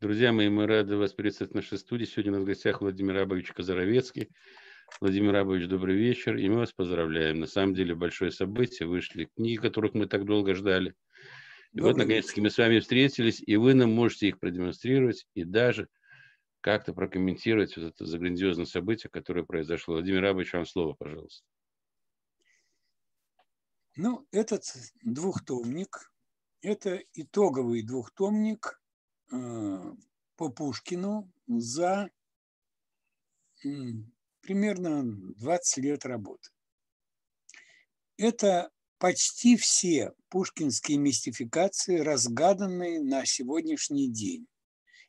Друзья мои, мы рады вас приветствовать в нашей студии. Сегодня у нас в гостях Владимир Абович Казаровецкий. Владимир Абович, добрый вечер, и мы вас поздравляем. На самом деле большое событие, вышли книги, которых мы так долго ждали. И добрый вот, наконец-таки, мы с вами встретились, и вы нам можете их продемонстрировать и даже как-то прокомментировать вот это заграндиозное событие, которое произошло. Владимир Абович, вам слово, пожалуйста. Ну, этот двухтомник, это итоговый двухтомник по Пушкину за примерно 20 лет работы. Это почти все пушкинские мистификации, разгаданные на сегодняшний день.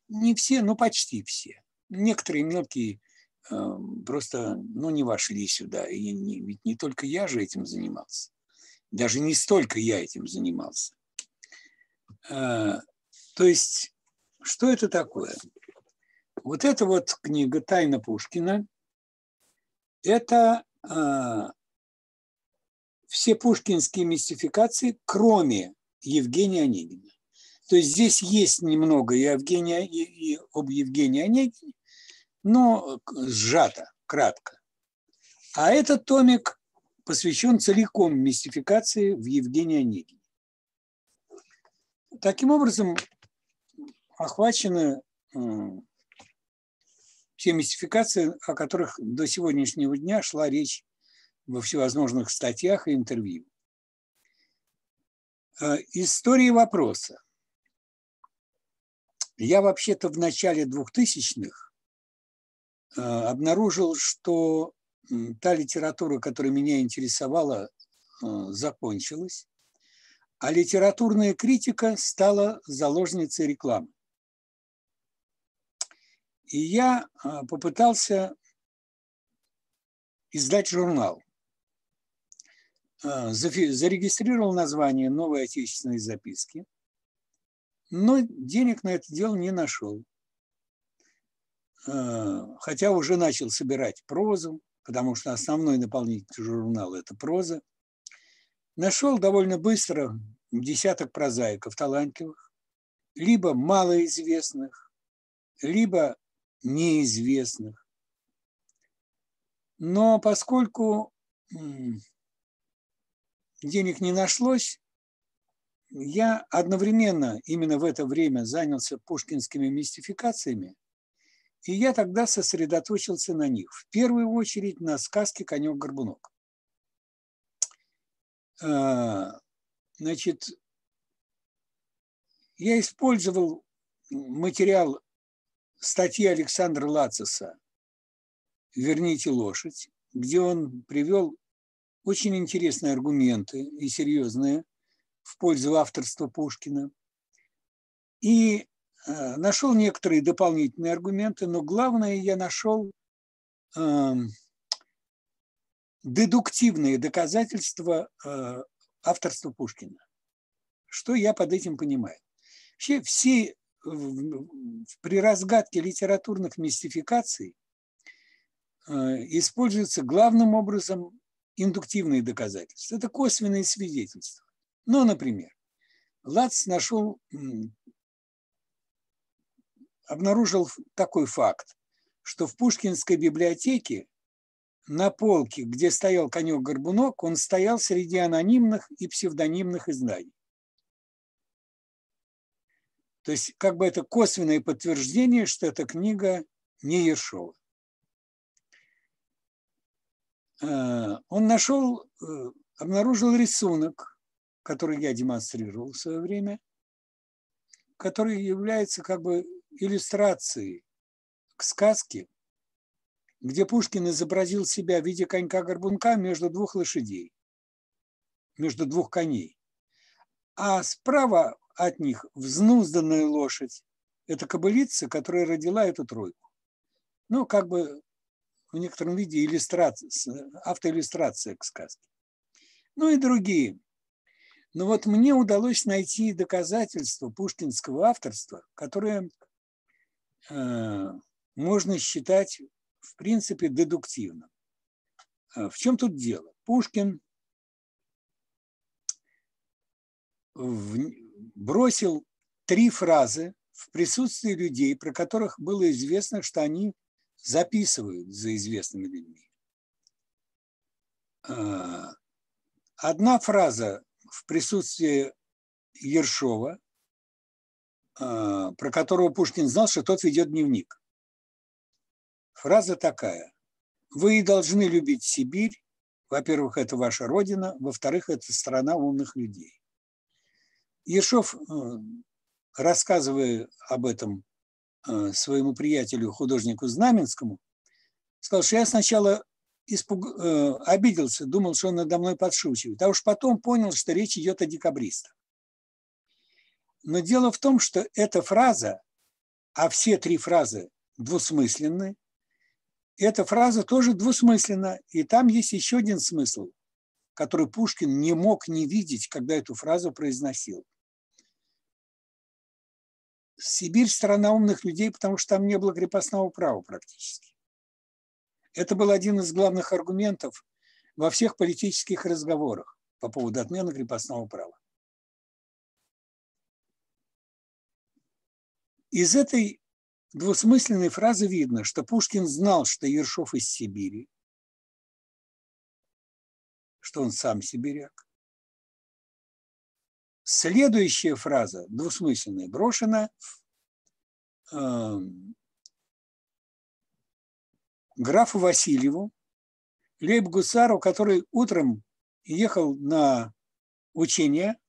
Не все, но почти все. Некоторые мелкие э, просто ну, не вошли сюда. И не, ведь не только я же этим занимался. Даже не столько я этим занимался. Э, то есть, что это такое? Вот эта вот книга «Тайна Пушкина» – это э, все пушкинские мистификации, кроме Евгения Онегина. То есть здесь есть немного и, Евгения, и, и об Евгении Онегине, но сжато, кратко. А этот томик посвящен целиком мистификации в Евгении Онегине. Таким образом, охвачены все мистификации, о которых до сегодняшнего дня шла речь во всевозможных статьях и интервью. Э, история вопроса. Я вообще-то в начале 2000-х э, обнаружил, что та литература, которая меня интересовала, э, закончилась, а литературная критика стала заложницей рекламы. И я попытался издать журнал. А, зарегистрировал название «Новые отечественные записки», но денег на это дело не нашел. А, хотя уже начал собирать прозу, потому что основной наполнитель журнала – это проза. Нашел довольно быстро десяток прозаиков талантливых, либо малоизвестных, либо неизвестных. Но поскольку денег не нашлось, я одновременно именно в это время занялся пушкинскими мистификациями, и я тогда сосредоточился на них. В первую очередь на сказке «Конек-горбунок». А, значит, я использовал материал статьи Александра Лациса «Верните лошадь», где он привел очень интересные аргументы и серьезные в пользу авторства Пушкина. И э, нашел некоторые дополнительные аргументы, но главное я нашел э, дедуктивные доказательства э, авторства Пушкина. Что я под этим понимаю? Вообще все при разгадке литературных мистификаций э, используются главным образом индуктивные доказательства, это косвенные свидетельства. Ну, например, Лац нашел, обнаружил такой факт, что в Пушкинской библиотеке на полке, где стоял конек-горбунок, он стоял среди анонимных и псевдонимных изданий. То есть как бы это косвенное подтверждение, что эта книга не Ершова. Э, он нашел, э, обнаружил рисунок, который я демонстрировал в свое время, который является как бы иллюстрацией к сказке, где Пушкин изобразил себя в виде конька-горбунка между двух лошадей, между двух коней. А справа от них взнузданная лошадь. Это кобылица, которая родила эту тройку. Ну, как бы в некотором виде иллюстрация, автоиллюстрация к сказке. Ну и другие. Но вот мне удалось найти доказательства пушкинского авторства, которые э, можно считать, в принципе, дедуктивным. А в чем тут дело? Пушкин в, бросил три фразы в присутствии людей, про которых было известно, что они записывают за известными людьми. А, одна фраза в присутствии Ершова, а, про которого Пушкин знал, что тот ведет дневник. Фраза такая. Вы должны любить Сибирь. Во-первых, это ваша родина. Во-вторых, это страна умных людей. Ершов, э, рассказывая об этом э, своему приятелю, художнику Знаменскому, сказал, что я сначала испуг... Э, обиделся, думал, что он надо мной подшучивает, а уж потом понял, что речь идет о декабристах. Но дело в том, что эта фраза, а все три фразы двусмысленны, эта фраза тоже двусмысленна, и там есть еще один смысл, который Пушкин не мог не видеть, когда эту фразу произносил. Сибирь – страна умных людей, потому что там не было крепостного права практически. Это был один из главных аргументов во всех политических разговорах по поводу отмены крепостного права. Из этой двусмысленной фразы видно, что Пушкин знал, что Ершов из Сибири, что он сам сибиряк. Следующая фраза, двусмысленная, брошена э, графу Васильеву, лейб-гусару, который утром ехал на учение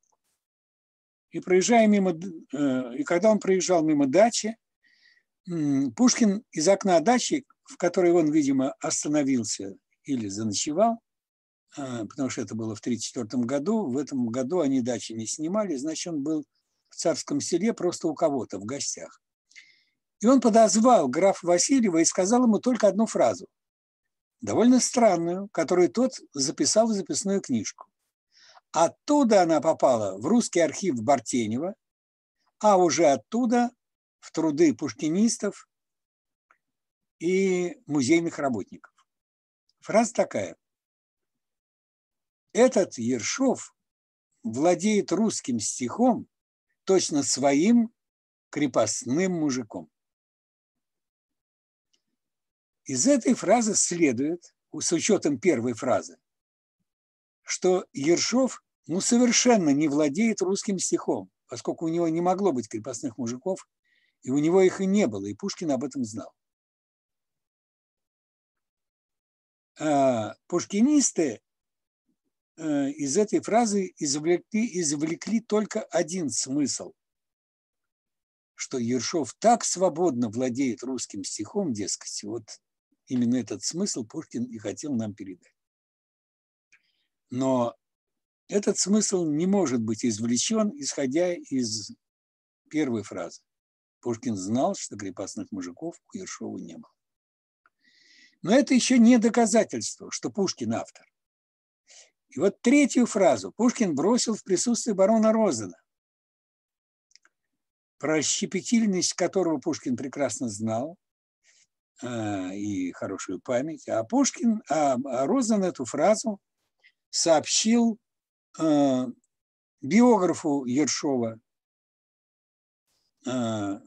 и проезжая мимо, э, и когда он проезжал мимо дачи, Пушкин из окна дачи, в которой он, видимо, остановился или заночевал, потому что это было в 1934 году, в этом году они дачи не снимали, значит, он был в царском селе просто у кого-то в гостях. И он подозвал графа Васильева и сказал ему только одну фразу, довольно странную, которую тот записал в записную книжку. Оттуда она попала в русский архив Бартенева, а уже оттуда в труды пушкинистов и музейных работников. Фраза такая. Этот Ершов владеет русским стихом точно своим крепостным мужиком. Из этой фразы следует, с учетом первой фразы, что Ершов ну, совершенно не владеет русским стихом, поскольку у него не могло быть крепостных мужиков – и у него их и не было, и Пушкин об этом знал. А пушкинисты из этой фразы извлекли, извлекли только один смысл, что Ершов так свободно владеет русским стихом, дескать, вот именно этот смысл Пушкин и хотел нам передать. Но этот смысл не может быть извлечен, исходя из первой фразы. Пушкин знал, что крепостных мужиков у Ершова не было. Но это еще не доказательство, что Пушкин автор. И вот третью фразу Пушкин бросил в присутствии барона Розена, про щепетильность которого Пушкин прекрасно знал, э, и хорошую память. А Пушкин, а, а Розен эту фразу сообщил э, биографу Ершова Э,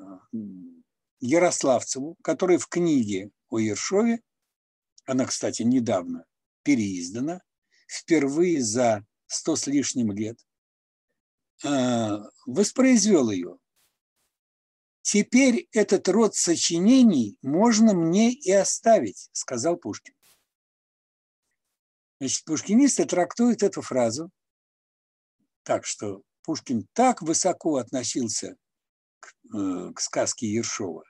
Ярославцеву, который в книге о Ершове, она, кстати, недавно переиздана, впервые за сто с лишним лет, э, воспроизвел ее. «Теперь этот род сочинений можно мне и оставить», сказал Пушкин. Значит, пушкинисты трактуют эту фразу так, что Пушкин так высоко относился к, э, к сказке Ершова,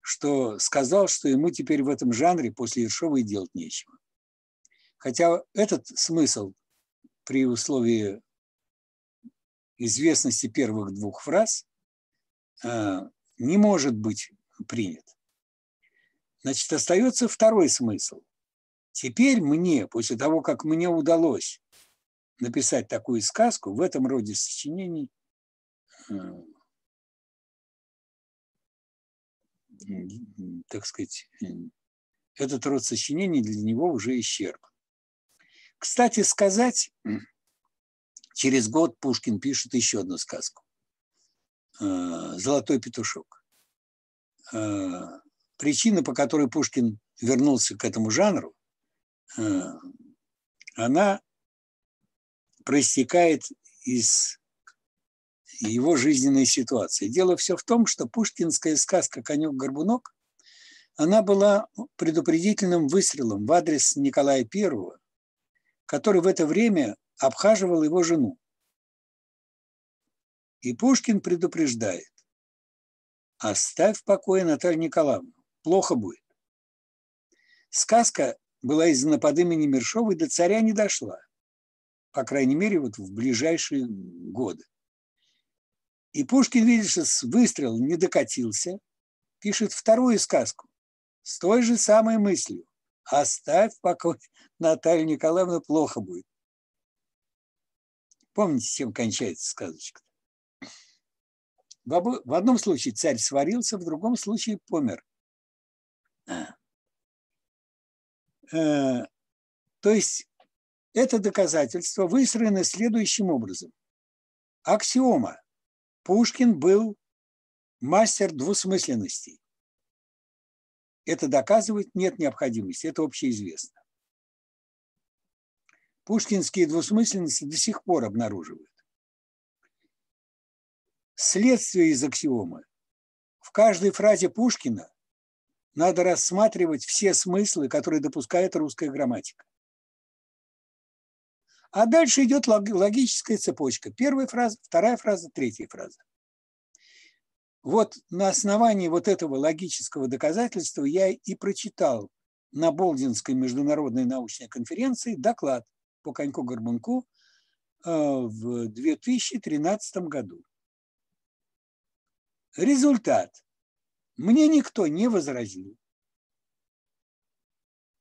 что сказал, что ему теперь в этом жанре после Ершова и делать нечего. Хотя этот смысл при условии известности первых двух фраз э, не может быть принят. Значит, остается второй смысл. Теперь мне, после того, как мне удалось написать такую сказку, в этом роде сочинений э, так сказать, этот род сочинений для него уже исчерпан. Кстати сказать, через год Пушкин пишет еще одну сказку. «Золотой петушок». Причина, по которой Пушкин вернулся к этому жанру, она проистекает из его жизненной ситуации. Дело все в том, что пушкинская сказка «Конек-горбунок» она была предупредительным выстрелом в адрес Николая I, который в это время обхаживал его жену. И Пушкин предупреждает, оставь в покое Наталью Николаевну, плохо будет. Сказка была издана под именем Мершовой, до царя не дошла, по крайней мере, вот в ближайшие годы. И Пушкин видит, что выстрел не докатился, пишет вторую сказку с той же самой мыслью. Оставь в покое Наталью Николаевну, плохо будет. Помните, чем кончается сказочка? В одном случае царь сварился, в другом случае помер. А. Э, то есть это доказательство выстроено следующим образом. Аксиома. Пушкин был мастер двусмысленностей. Это доказывать нет необходимости, это общеизвестно. Пушкинские двусмысленности до сих пор обнаруживают. Следствие из аксиомы. В каждой фразе Пушкина надо рассматривать все смыслы, которые допускает русская грамматика. А дальше идет логическая цепочка. Первая фраза, вторая фраза, третья фраза. Вот на основании вот этого логического доказательства я и прочитал на Болдинской международной научной конференции доклад по Коньку-Горбунку э, в 2013 году. Результат. Мне никто не возразил.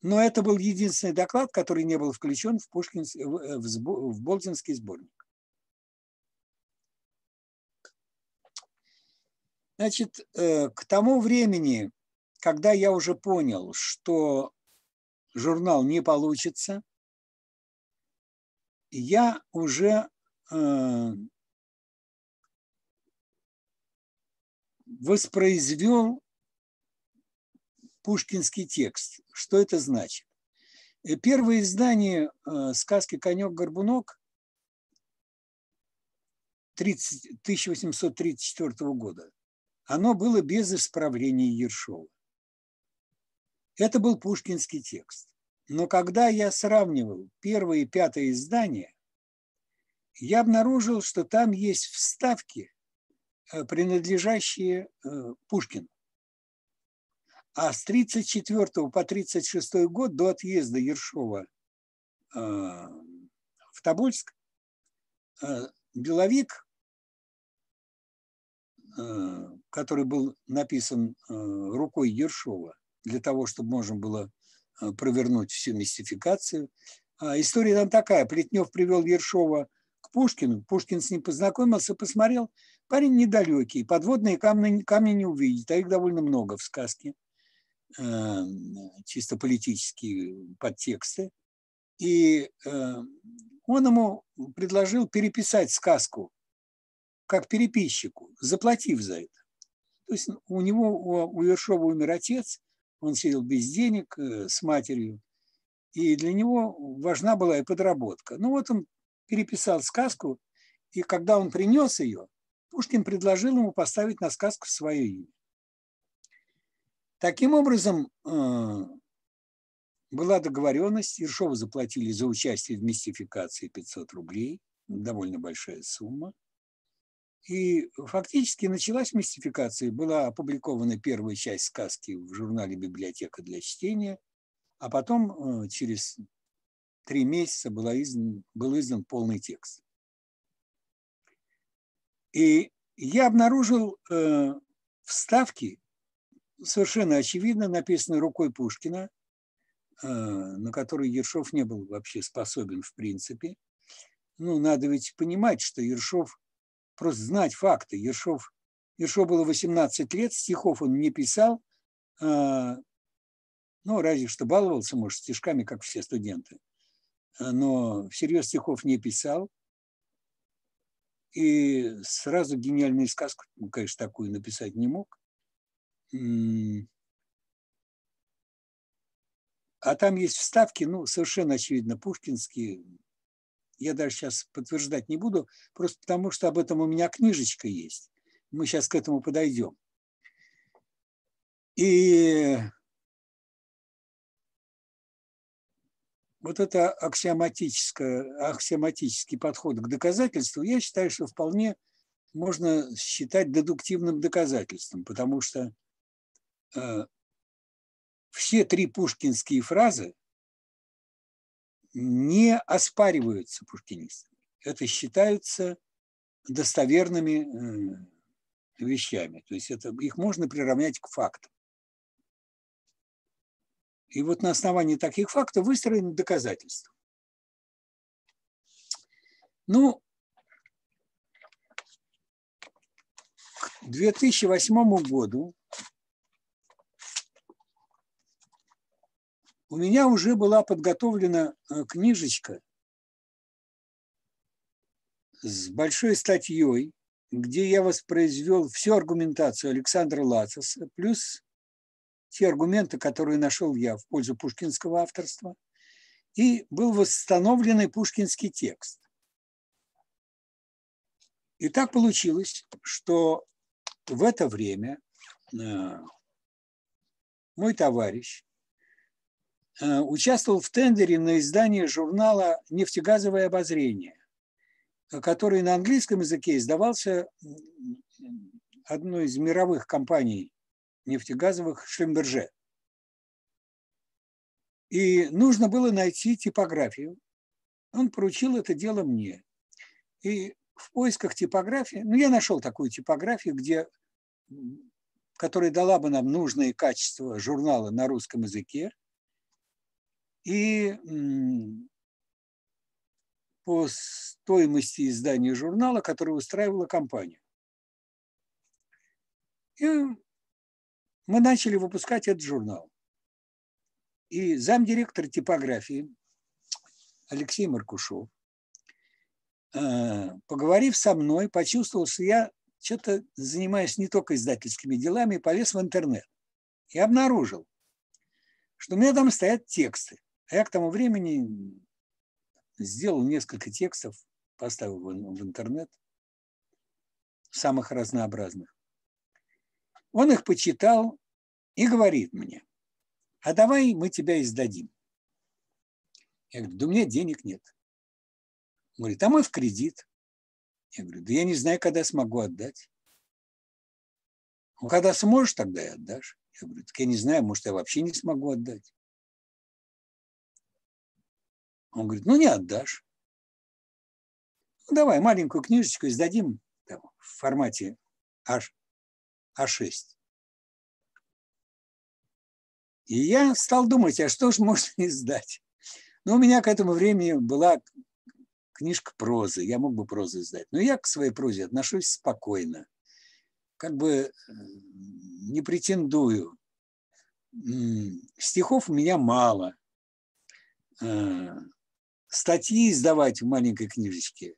Но это был единственный доклад, который не был включен в, Пушкин, в, в Болдинский сборник. Значит, э, к тому времени, когда я уже понял, что журнал не получится, я уже э, воспроизвел пушкинский текст. Что это значит? Э, первое издание сказки «Конек-горбунок» 1834 года, оно было без исправления Ершова. Это был пушкинский текст. Но когда я сравнивал первое и пятое издание, я обнаружил, что там есть вставки, Э, принадлежащие э, Пушкину. А с 34 по 36 год до отъезда Ершова э, в Тобольск Беловик, который был написан рукой Ершова для того, чтобы можно было провернуть всю мистификацию. А история там такая. Плетнев привел Ершова к Пушкину, Пушкин с ним познакомился, посмотрел – Парень недалекий, подводные камни, камни не увидит, а их довольно много в сказке, эм, чисто политические подтексты. И он ему предложил переписать сказку как переписчику, заплатив за это. То есть у него, у Ершова умер отец, он сидел без денег э, с матерью, и для него важна была и подработка. Ну вот он переписал сказку, и когда он принес ее, Пушкин предложил ему поставить на сказку свое имя. Таким образом, э, была договоренность, Ершову заплатили за участие в мистификации 500 рублей, довольно большая сумма. И фактически началась мистификация. Была опубликована первая часть сказки в журнале «Библиотека для чтения», а потом э, через три месяца был издан, был издан полный текст. И я обнаружил э, вставки, совершенно очевидно, написанные рукой Пушкина, э, на которые Ершов не был вообще способен в принципе. Ну, надо ведь понимать, что Ершов, просто знать факты. Ершов, Ершов было 18 лет, стихов он не писал, э, ну, разве что баловался, может, стишками, как все студенты. Но всерьез стихов не писал. И сразу гениальную сказку, ну, конечно, такую написать не мог. А там есть вставки, ну, совершенно очевидно, пушкинские. Я даже сейчас подтверждать не буду, просто потому что об этом у меня книжечка есть. Мы сейчас к этому подойдем. И вот это аксиоматический подход к доказательству, я считаю, что вполне можно считать дедуктивным доказательством, потому что э, все три пушкинские фразы не оспариваются пушкинистами. Это считаются достоверными э, вещами. То есть это, их можно приравнять к фактам. И вот на основании таких фактов выстроены доказательства. Ну, к 2008 году у меня уже была подготовлена э, книжечка с большой статьей, где я воспроизвел всю аргументацию Александра Лацеса, плюс те аргументы, которые нашел я в пользу пушкинского авторства, и был восстановленный пушкинский текст. И так получилось, что в это время э, мой товарищ участвовал в тендере на издание журнала «Нефтегазовое обозрение», который на английском языке издавался одной из мировых компаний нефтегазовых Шлемберже. И нужно было найти типографию. Он поручил это дело мне. И в поисках типографии, ну, я нашел такую типографию, где, которая дала бы нам нужные качества журнала на русском языке. И по стоимости издания журнала, который устраивала компания. И мы начали выпускать этот журнал. И замдиректор типографии Алексей Маркушев, э, поговорив со мной, почувствовал, что я что-то занимаюсь не только издательскими делами, полез в интернет и обнаружил, что у меня там стоят тексты. А я к тому времени сделал несколько текстов, поставил в интернет, самых разнообразных. Он их почитал и говорит мне, а давай мы тебя издадим. Я говорю, да у меня денег нет. Он говорит, а мы в кредит. Я говорю, да я не знаю, когда смогу отдать. Ну, когда сможешь, тогда и отдашь. Я говорю, так я не знаю, может, я вообще не смогу отдать. Он говорит, ну не отдашь. Ну, давай маленькую книжечку издадим там, в формате H, А6. И я стал думать, а что же можно издать? Но у меня к этому времени была книжка прозы, я мог бы прозу издать. Но я к своей прозе отношусь спокойно, как бы э, не претендую. Стихов у меня мало. Статьи издавать в маленькой книжечке.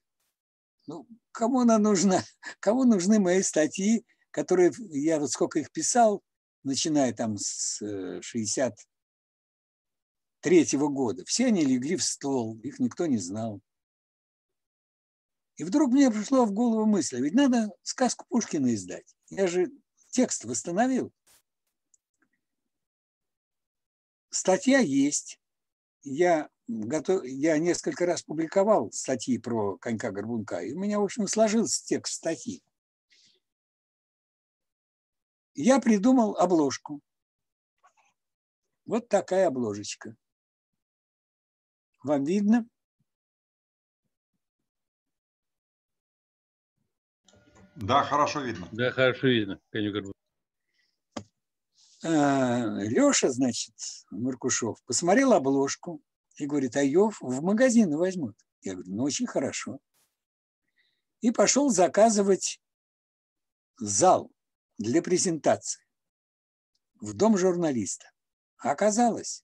Ну, кому она нужна? Кому нужны мои статьи, которые я вот сколько их писал, начиная там с 63 э, года. Все они легли в стол, их никто не знал. И вдруг мне пришло в голову мысль, ведь надо сказку Пушкина издать. Я же текст восстановил. Статья есть. Я я несколько раз публиковал статьи про конька-горбунка, и у меня, в общем, сложился текст статьи. Я придумал обложку. Вот такая обложечка. Вам видно? Да, хорошо видно. Да, хорошо видно. А, Леша, значит, Маркушев, посмотрел обложку, и говорит, а ее в магазин возьмут. Я говорю, ну очень хорошо. И пошел заказывать зал для презентации в дом журналиста. Оказалось,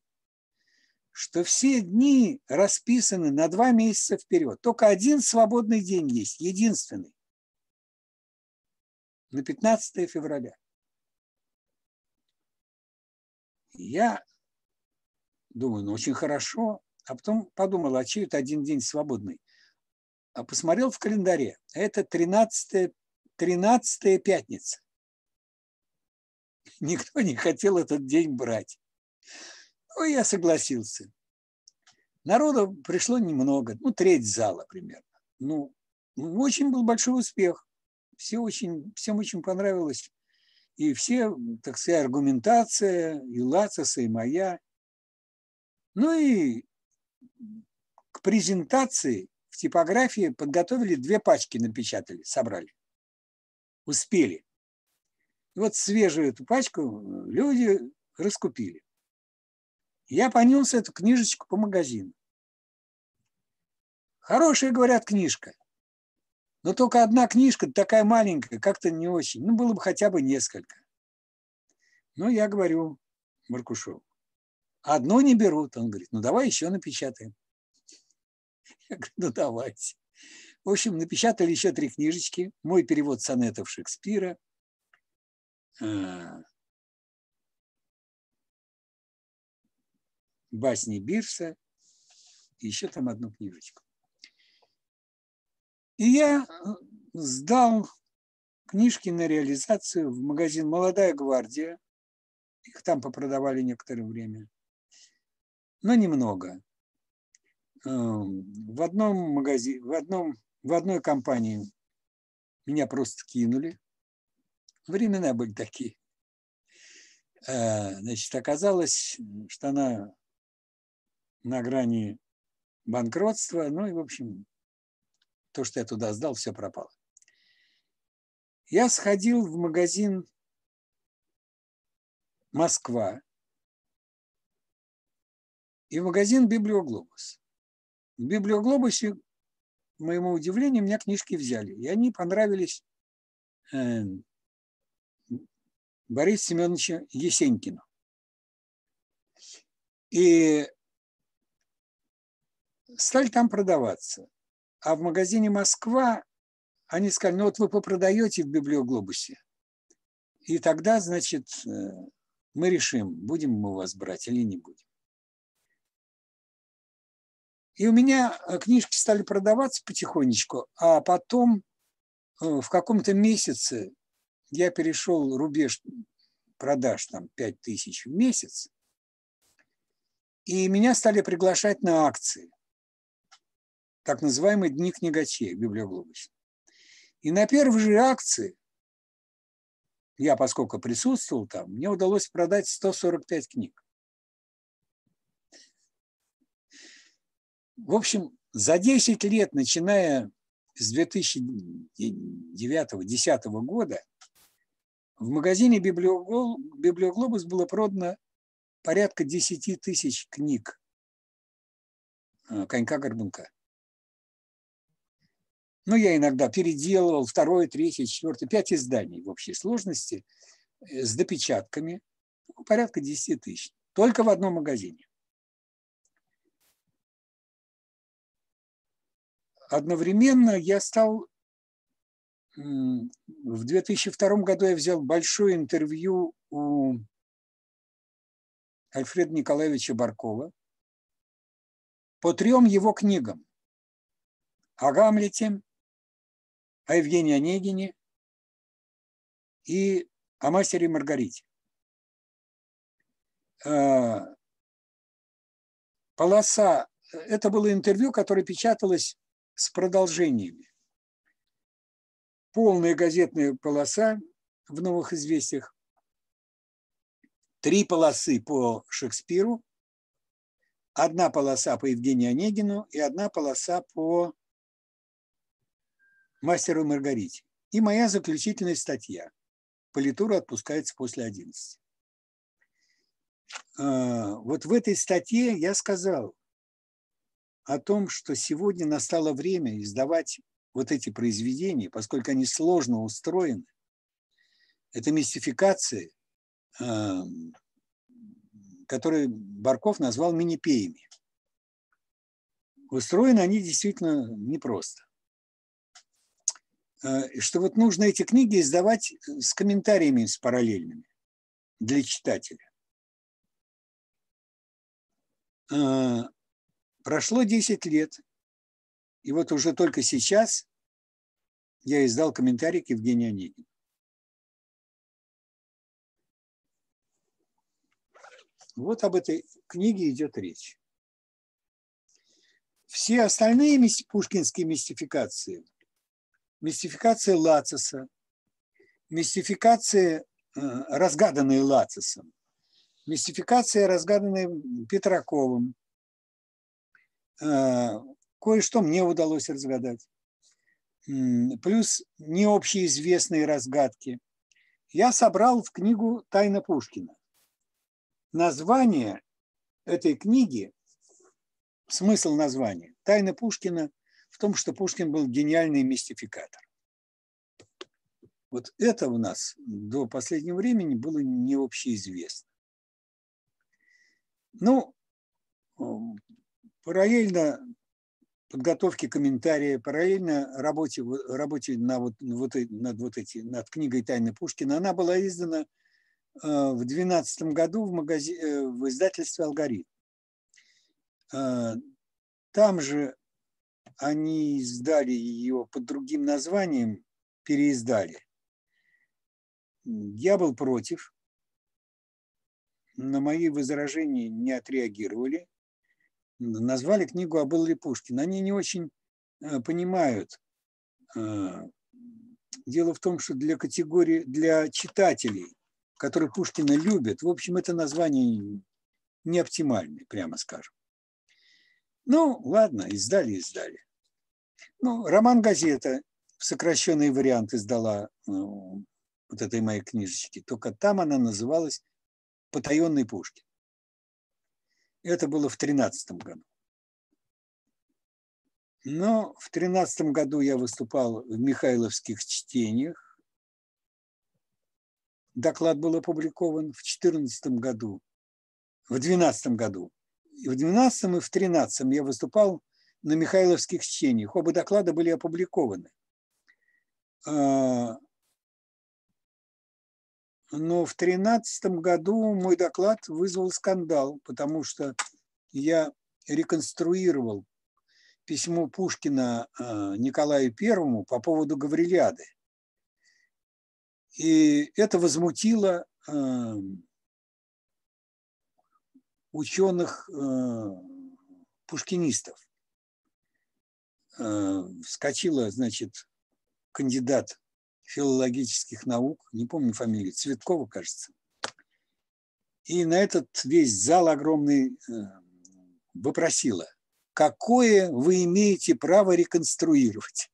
что все дни расписаны на два месяца вперед. Только один свободный день есть, единственный. на 15 февраля. Я думаю, ну очень хорошо, а потом подумал, а чей это один день свободный? А посмотрел в календаре, это 13 13 пятница. Никто не хотел этот день брать. Ну, я согласился. Народу пришло немного, ну, треть зала примерно. Ну, очень был большой успех. Все очень, всем очень понравилось. И все, так сказать, аргументация, и Лацеса, и моя. Ну и к презентации в типографии подготовили две пачки, напечатали, собрали. Успели. И вот свежую эту пачку люди раскупили. Я понес эту книжечку по магазину. Хорошая, говорят, книжка. Но только одна книжка такая маленькая, как-то не очень. Ну, было бы хотя бы несколько. Ну, я говорю Маркушеву, одну не берут. Он говорит, ну, давай еще напечатаем. Я говорю, ну, давайте. В общем, напечатали еще три книжечки. Мой перевод сонетов Шекспира. А, басни Бирса. И еще там одну книжечку. И я э, сдал книжки на реализацию в магазин «Молодая гвардия». Их там попродавали некоторое время. Но немного. Эм, в одном магазине, в, одном, в одной компании меня просто кинули. Времена были такие. Э, значит, оказалось, что она на грани банкротства. Ну и, в общем, то, что я туда сдал, все пропало. Я сходил в магазин Москва и в магазин Библиоглобус. В Библиоглобусе, к моему удивлению, меня книжки взяли. И они понравились э, Борису Семеновичу Есенькину. И стали там продаваться. А в магазине «Москва» они сказали, ну вот вы попродаете в библиоглобусе, и тогда, значит, э, мы решим, будем мы вас брать или не будем. И у меня э, книжки стали продаваться потихонечку, а потом э, в каком-то месяце я перешел рубеж продаж там 5 тысяч в месяц, и меня стали приглашать на акции так называемый Дни книгачей в Библиоглобусе. И на первой же акции, я поскольку присутствовал там, мне удалось продать 145 книг. В общем, за 10 лет, начиная с 2009-2010 года, в магазине Библиоглобус было продано порядка 10 тысяч книг э, Конька-Горбунка. Ну, я иногда переделывал второе, третье, четвертое, пять изданий в общей сложности э, с допечатками, ну, порядка 10 тысяч, только в одном магазине. Одновременно я стал, в 2002 году я взял большое интервью у Альфреда Николаевича Баркова по трем его книгам. О Гамлете, о Евгении Онегине и о мастере Маргарите. А, полоса, это было интервью, которое печаталось с продолжениями. Полная газетная полоса в «Новых известиях», три полосы по Шекспиру, одна полоса по Евгению Онегину и одна полоса по мастеру Маргарите. И моя заключительная статья. Политура отпускается после 11. А, вот в этой статье я сказал о том, что сегодня настало время издавать вот эти произведения, поскольку они сложно устроены. Это мистификации, а, которые Барков назвал минипеями. Устроены они действительно непросто. э, что вот нужно эти книги издавать с комментариями, с параллельными для читателя. Прошло 10 лет, и вот уже только сейчас я издал комментарий к Евгению Онегину. Вот об этой книге идет речь. Все остальные пушкинские мистификации, мистификация Лациса, мистификация, э, разгаданные Лацисом, мистификация, разгаданная Петраковым, кое-что мне удалось разгадать, плюс не общеизвестные разгадки. Я собрал в книгу «Тайна Пушкина» название этой книги, смысл названия, тайна Пушкина в том, что Пушкин был гениальный мистификатор. Вот это у нас до последнего времени было не общеизвестно. Ну, параллельно подготовке комментария, параллельно работе, работе на вот, вот, над, вот эти, над книгой «Тайны Пушкина», она была издана Э, в 2012 году в, магази... Э, в издательстве «Алгоритм». Э, там же они издали ее под другим названием, переиздали. Я был против. На мои возражения не отреагировали. Назвали книгу «А ли Пушкин». Они не очень понимают. Дело в том, что для категории, для читателей – который Пушкина любит. В общем, это название не оптимальное, прямо скажем. Ну, ладно, издали, издали. Ну, роман «Газета» в сокращенный вариант издала ну, вот этой моей книжечки. Только там она называлась «Потаенный Пушкин». Это было в тринадцатом году. Но в тринадцатом году я выступал в Михайловских чтениях доклад был опубликован в 2014 году, в 2012 году. И в 2012 и в 2013 я выступал на Михайловских чтениях. Оба доклада были опубликованы. Но в 2013 году мой доклад вызвал скандал, потому что я реконструировал письмо Пушкина а, Николаю Первому по поводу Гаврилиады. И это возмутило эм, ученых э, пушкинистов. Э, вскочила, значит, кандидат филологических наук, не помню фамилию, Цветкова, кажется. И на этот весь зал огромный э, вопросила, какое вы имеете право реконструировать?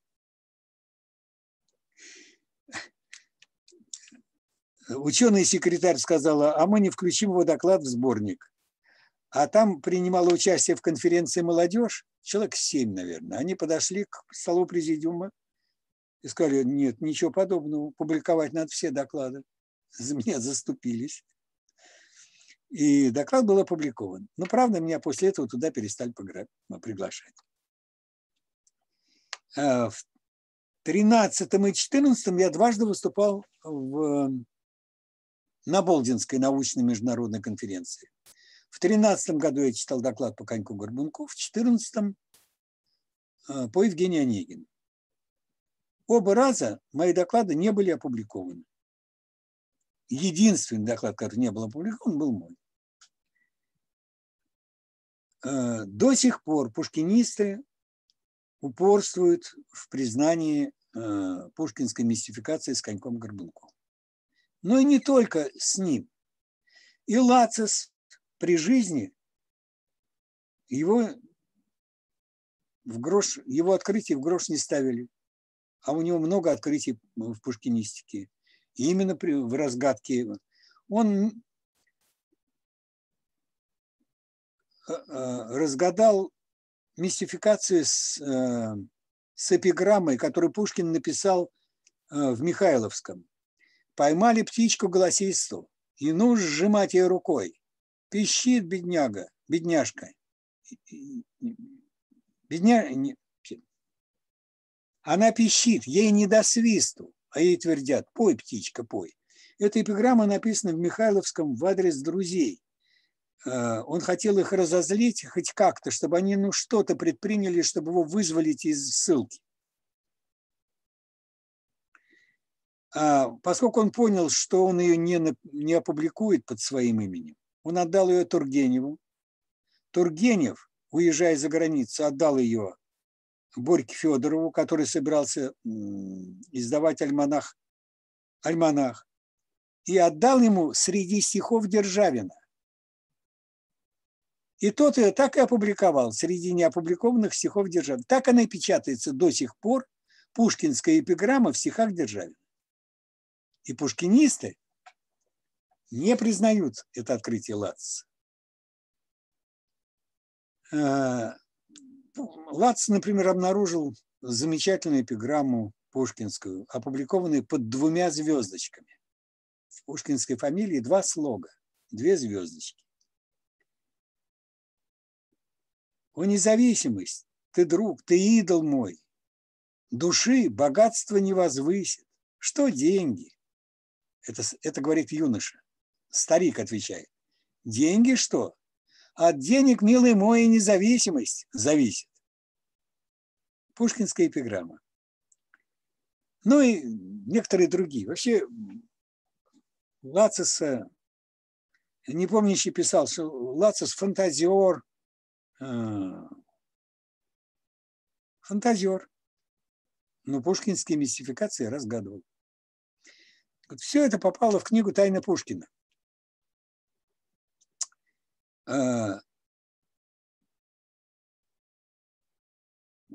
Ученый секретарь сказала, а мы не включим его доклад в сборник. А там принимала участие в конференции молодежь, человек семь, наверное. Они подошли к столу президиума и сказали, нет, ничего подобного, публиковать надо все доклады. За меня заступились. И доклад был опубликован. Но, правда, меня после этого туда перестали приглашать. А в 13 и 14 я дважды выступал в на Болдинской научной международной конференции. В 2013 году я читал доклад по Коньку Горбунку, в 2014 э, по Евгению Онегину. Оба раза мои доклады не были опубликованы. Единственный доклад, который не был опубликован, был мой. Э, до сих пор пушкинисты упорствуют в признании э, пушкинской мистификации с коньком Горбунком но и не только с ним. И Лацис при жизни, его, в грош, его открытие в грош не ставили, а у него много открытий в пушкинистике. И именно при, в разгадке он э, э, разгадал мистификацию с, э, с эпиграммой, которую Пушкин написал в Михайловском. Поймали птичку голосисту, и ну сжимать ее рукой. Пищит бедняга, бедняжка. Бедня... Она пищит, ей не до свисту, а ей твердят, пой, птичка, пой. Эта эпиграмма написана в Михайловском в адрес друзей. Э, он хотел их разозлить хоть как-то, чтобы они ну, что-то предприняли, чтобы его вызволить из ссылки. А поскольку он понял, что он ее не, не опубликует под своим именем, он отдал ее Тургеневу. Тургенев, уезжая за границу, отдал ее Борьке Федорову, который собирался издавать альманах, альманах, и отдал ему среди стихов Державина. И тот ее так и опубликовал среди неопубликованных стихов Державина. Так она и печатается до сих пор, пушкинская эпиграмма в стихах Державина. И пушкинисты не признают это открытие Лац. Лац, например, обнаружил замечательную эпиграмму пушкинскую, опубликованную под двумя звездочками. В пушкинской фамилии два слога, две звездочки. О независимость, ты друг, ты идол мой. Души богатство не возвысит. Что деньги? Это, это говорит юноша. Старик отвечает. Деньги что? От денег, милый мой, независимость зависит. Пушкинская эпиграмма. Ну и некоторые другие. Вообще Лациса, не помню, еще писал, что Лацис фантазиор, э, фантазер. Но пушкинские мистификации разгадывал. Вот все это попало в книгу «Тайна Пушкина».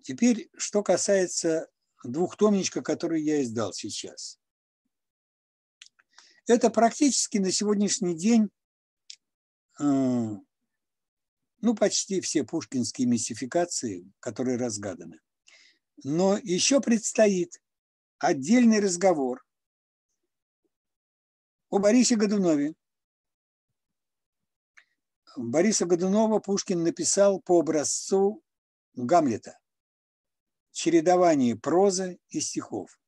Теперь, что касается двухтомничка, который я издал сейчас. Это практически на сегодняшний день а, ну, почти все пушкинские мистификации, которые разгаданы. Но еще предстоит отдельный разговор о Борисе Годунове. Бориса Годунова Пушкин написал по образцу Гамлета. Чередование прозы и стихов.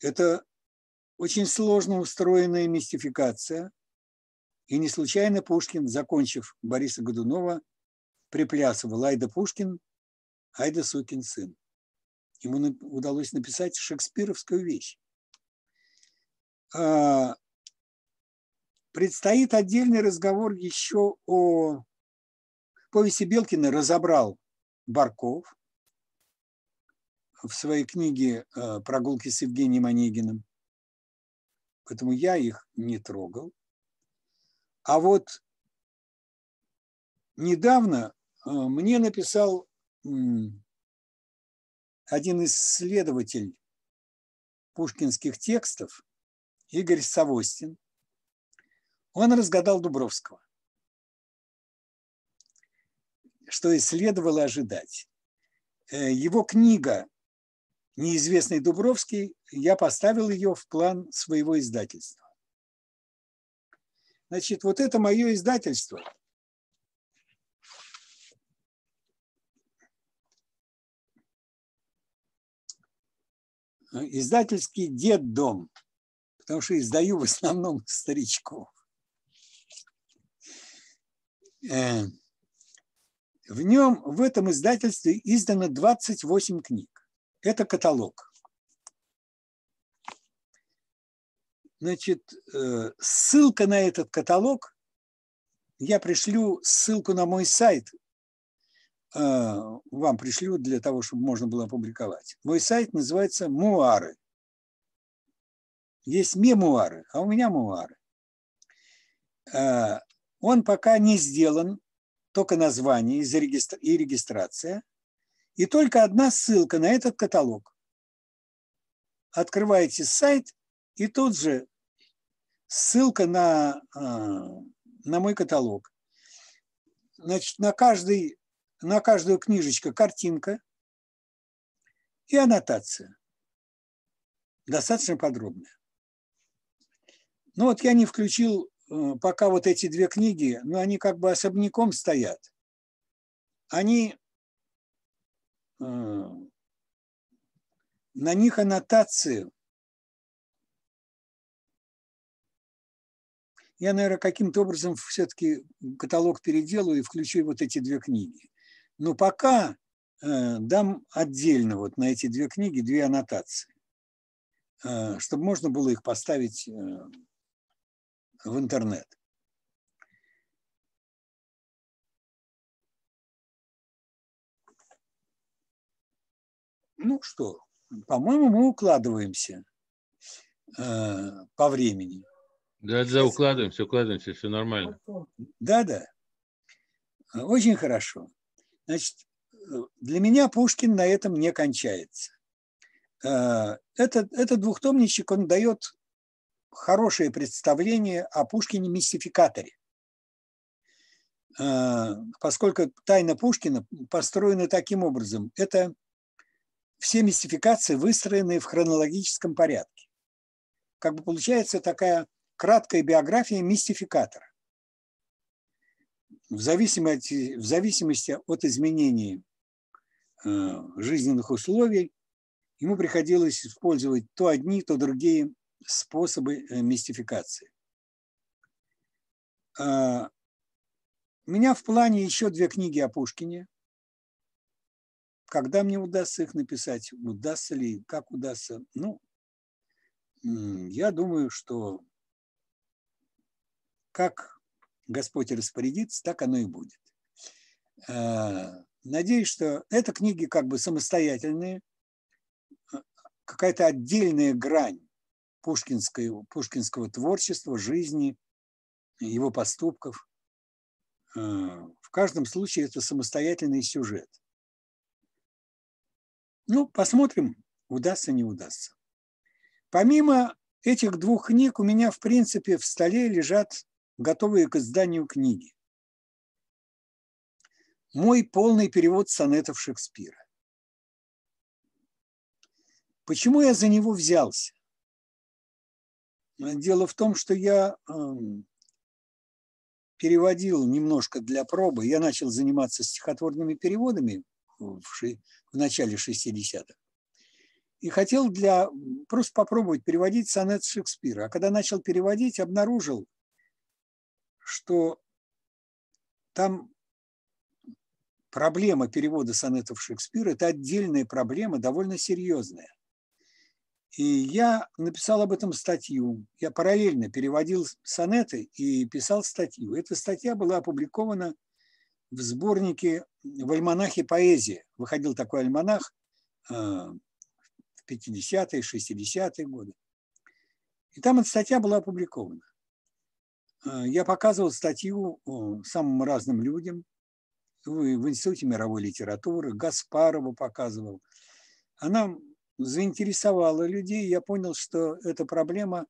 Это очень сложно устроенная мистификация. И не случайно Пушкин, закончив Бориса Годунова, приплясывал «Айда Пушкин, айда сукин сын». Ему удалось написать шекспировскую вещь. А, предстоит отдельный разговор еще о повести Белкина разобрал Барков в своей книге а, «Прогулки с Евгением Онегиным». Поэтому я их не трогал. А вот недавно а, мне написал один исследователь пушкинских текстов, Игорь Савостин, он разгадал Дубровского, что и следовало ожидать. Э, его книга «Неизвестный Дубровский», я поставил ее в план своего издательства. Значит, вот это мое издательство. Издательский дед-дом – потому что издаю в основном старичков. Э, в нем, в этом издательстве издано 28 книг. Это каталог. Значит, э, ссылка на этот каталог, я пришлю ссылку на мой сайт, э, вам пришлю для того, чтобы можно было опубликовать. Мой сайт называется «Муары». Есть мемуары, а у меня мемуары. Э, он пока не сделан, только название и регистрация, и только одна ссылка на этот каталог. Открываете сайт, и тут же ссылка на, э, на мой каталог. Значит, на, каждый, на каждую книжечку картинка и аннотация. Достаточно подробная. Ну вот я не включил э, пока вот эти две книги, но они как бы особняком стоят. Они на них аннотацию. Я, наверное, каким-то образом все-таки каталог переделаю и включу вот эти две книги. Но пока э, дам отдельно вот на эти две книги две аннотации, э, чтобы можно было их поставить э, в интернет. Ну что, по-моему, мы укладываемся э, по времени. Да, да, укладываемся, укладываемся, все нормально. Да, да. Очень хорошо. Значит, для меня Пушкин на этом не кончается. Э, этот, этот двухтомничек, он дает хорошее представление о Пушкине-мистификаторе. Э, поскольку тайна Пушкина построена таким образом. Это все мистификации выстроены в хронологическом порядке. Как бы получается такая краткая биография мистификатора. В зависимости, в зависимости от изменений э, жизненных условий ему приходилось использовать то одни, то другие способы э, мистификации. Э, у меня в плане еще две книги о Пушкине. Когда мне удастся их написать, удастся ли, как удастся, ну, я думаю, что как Господь распорядится, так оно и будет. Э, надеюсь, что это книги как бы самостоятельные, какая-то отдельная грань пушкинского, пушкинского творчества, жизни, его поступков. Э, в каждом случае это самостоятельный сюжет – ну, посмотрим, удастся, не удастся. Помимо этих двух книг у меня, в принципе, в столе лежат готовые к изданию книги. Мой полный перевод сонетов Шекспира. Почему я за него взялся? Дело в том, что я эм, переводил немножко для пробы. Я начал заниматься стихотворными переводами в, ши, в начале 60-х. И хотел для, просто попробовать переводить сонет Шекспира. А когда начал переводить, обнаружил, что там проблема перевода сонетов Шекспира – это отдельная проблема, довольно серьезная. И я написал об этом статью. Я параллельно переводил сонеты и писал статью. Эта статья была опубликована в сборнике в альманахе «Поэзия». Выходил такой альманах э, в 50-е, 60-е годы. И там эта статья была опубликована. Э, я показывал статью самым разным людям в Институте мировой литературы, Гаспарову показывал. Она заинтересовала людей. Я понял, что эта проблема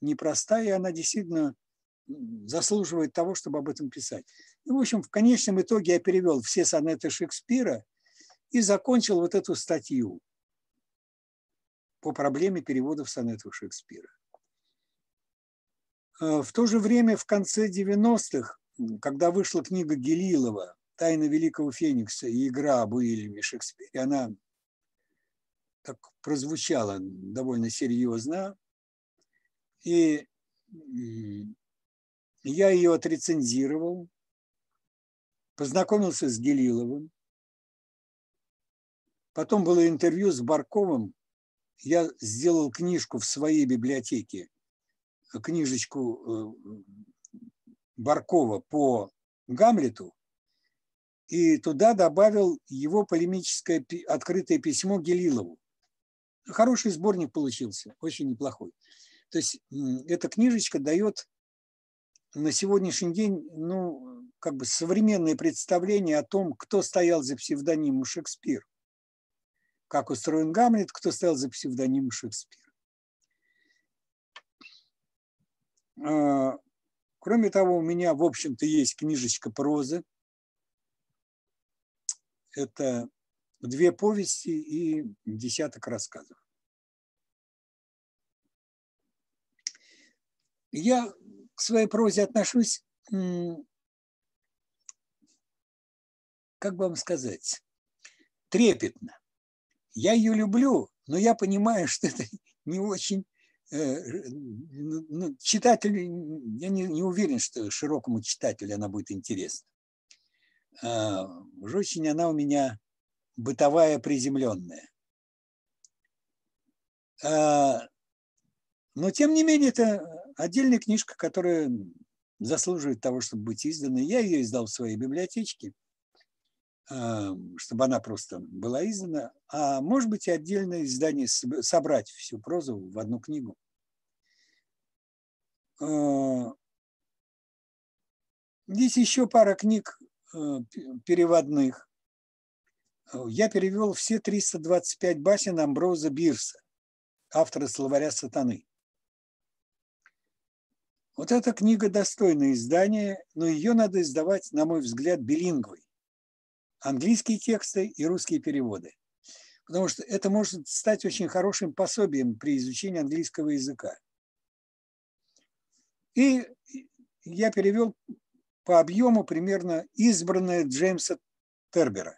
непростая, и она действительно заслуживает того, чтобы об этом писать. И, в общем, в конечном итоге я перевел все сонеты Шекспира и закончил вот эту статью по проблеме переводов сонетов Шекспира. Э, в то же время, в конце 90-х, когда вышла книга Гелилова «Тайна Великого Феникса» и игра об Уильяме Шекспире, она так прозвучала довольно серьезно. И я ее отрецензировал, познакомился с Гелиловым. Потом было интервью с Барковым. Я сделал книжку в своей библиотеке, книжечку э, Баркова по Гамлету, и туда добавил его полемическое открытое письмо Гелилову. Хороший сборник получился, очень неплохой. То есть эта книжечка дает на сегодняшний день, ну, как бы современное представление о том, кто стоял за псевдонимом Шекспир. Как устроен Гамлет, кто стоял за псевдонимом Шекспир. А, кроме того, у меня, в общем-то, есть книжечка прозы. Это две повести и десяток рассказов. Я к своей прозе отношусь, как бы вам сказать, трепетно. я ее люблю, но я понимаю, что это не очень э, ну, читателю, я не, не уверен, что широкому читателю она будет интересна. А, уж очень она у меня бытовая, приземленная. А, но, тем не менее, это отдельная книжка, которая заслуживает того, чтобы быть изданной. Я ее издал в своей библиотечке, а, чтобы она просто была издана. А может быть, и отдельное издание, собрать всю прозу в одну книгу. Здесь еще пара книг Э, переводных. Я перевел все 325 басен Амброза Бирса, автора словаря сатаны. Вот эта книга достойное издание, но ее надо издавать, на мой взгляд, билингвой. Английские тексты и русские переводы. Потому что это может стать очень хорошим пособием при изучении английского языка. И я перевел по объему примерно избранная Джеймса Тербера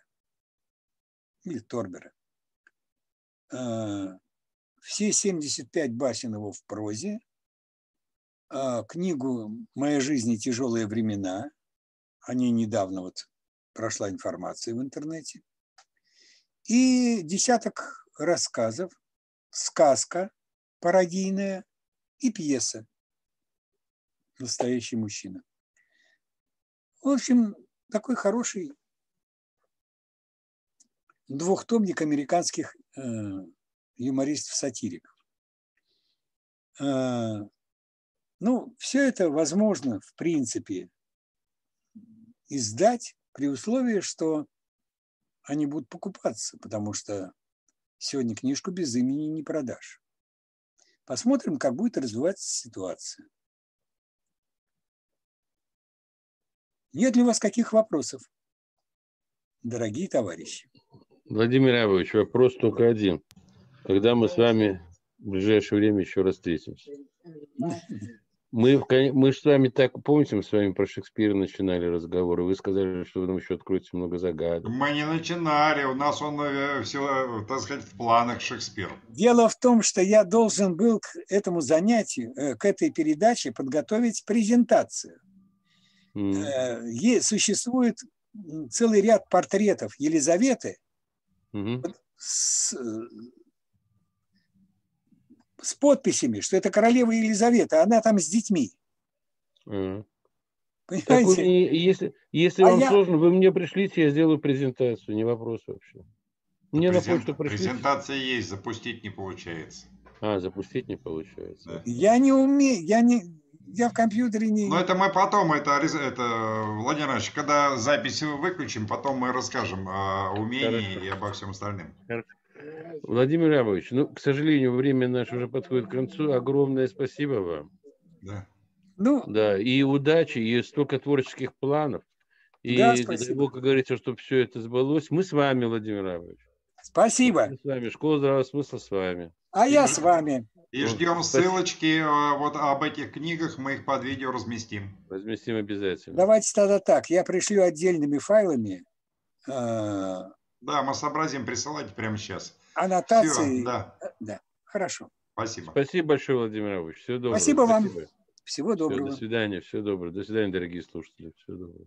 или Торбера. Э, все 75 басен его в прозе, книгу «Моя жизнь и тяжелые времена», о ней недавно вот прошла информация в интернете, и десяток рассказов, сказка пародийная и пьеса «Настоящий мужчина». В общем, такой хороший двухтомник американских э, юмористов-сатириков. Э, ну, все это возможно, в принципе, издать при условии, что они будут покупаться, потому что сегодня книжку без имени не продашь. Посмотрим, как будет развиваться ситуация. Нет ли у вас каких вопросов, дорогие товарищи? Владимир Абович, вопрос только один. Когда мы с вами в ближайшее время еще раз встретимся? Мы, мы с вами так, помните, мы с вами про Шекспира начинали разговоры, вы сказали, что вы нам еще откроете много загадок. Мы не начинали, у нас он э, все, так сказать, в планах Шекспира. Дело в том, что я должен был к этому занятию, э, к этой передаче подготовить презентацию. Mm. Существует целый ряд портретов Елизаветы mm-hmm. с, с подписями, что это королева Елизавета, она там с детьми. Mm. Понимаете? Так, если если а вам я... сложно, вы мне пришлите, я сделаю презентацию, не вопрос вообще. Мне Презент... на почту пришлите. Презентация есть, запустить не получается. А, запустить не получается. Да. Я не умею, я не, я в компьютере не... Ну, это мы потом, это, это Владимир Ильич, когда запись выключим, потом мы расскажем о умении Хорошо. и обо всем остальном. Хорошо. Владимир Ябович, ну, к сожалению, время наше уже подходит к концу. Огромное спасибо вам. Да. Ну, да, и удачи, и столько творческих планов. И да, дай Бог, как говорится, чтобы все это сбылось. Мы с вами, Владимир Ябович. Спасибо. Мы с вами. Школа здравого смысла с вами. А я с вами. И ждем ссылочки э, вот об этих книгах, мы их под видео разместим. Разместим обязательно. Давайте тогда так, я пришлю отдельными файлами. Э, да, мы сообразим, присылайте прямо сейчас. Аннотации. Все, да. да, хорошо. Спасибо. Спасибо большое, Владимир Ильич. Всего доброго. Спасибо вам. Спасибо. Всего доброго. Все, до свидания. Всего доброго. До свидания, дорогие слушатели. Всего доброго.